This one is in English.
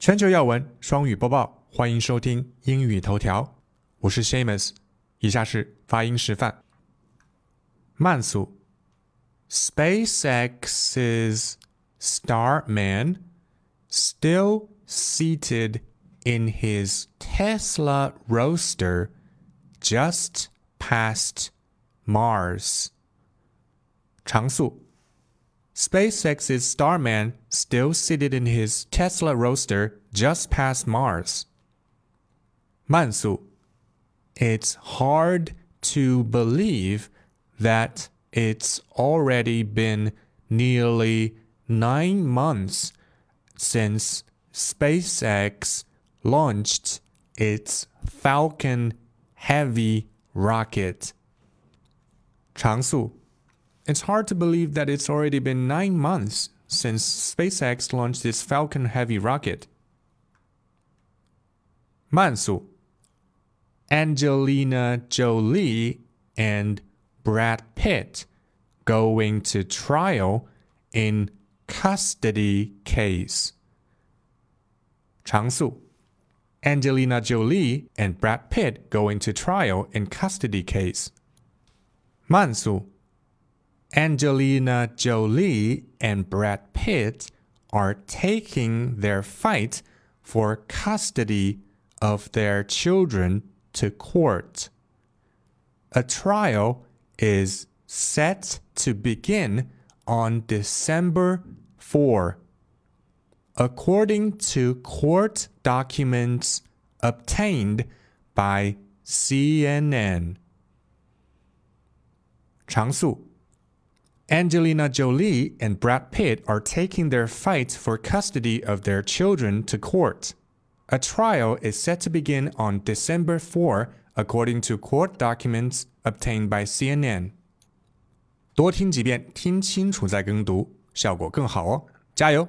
全球要闻双语播报，欢迎收听英语头条。我是 Shamus，以下是发音示范。慢速：SpaceX's Starman still seated in his Tesla Roadster just past Mars. 常速 SpaceX's Starman still seated in his Tesla Roadster just past Mars. 慢速 It's hard to believe that it's already been nearly nine months since SpaceX launched its Falcon Heavy rocket. 常速 it's hard to believe that it's already been nine months since SpaceX launched its Falcon Heavy rocket. 慢速 Angelina Jolie and Brad Pitt going to trial in custody case. 长速 Angelina Jolie and Brad Pitt going to trial in custody case. 慢速 Angelina Jolie and Brad Pitt are taking their fight for custody of their children to court. A trial is set to begin on December 4. According to court documents obtained by CNN. 常速 Angelina Jolie and Brad Pitt are taking their fight for custody of their children to court. A trial is set to begin on December 4, according to court documents obtained by CNN. 多听几遍，听清楚再跟读，效果更好哦！加油！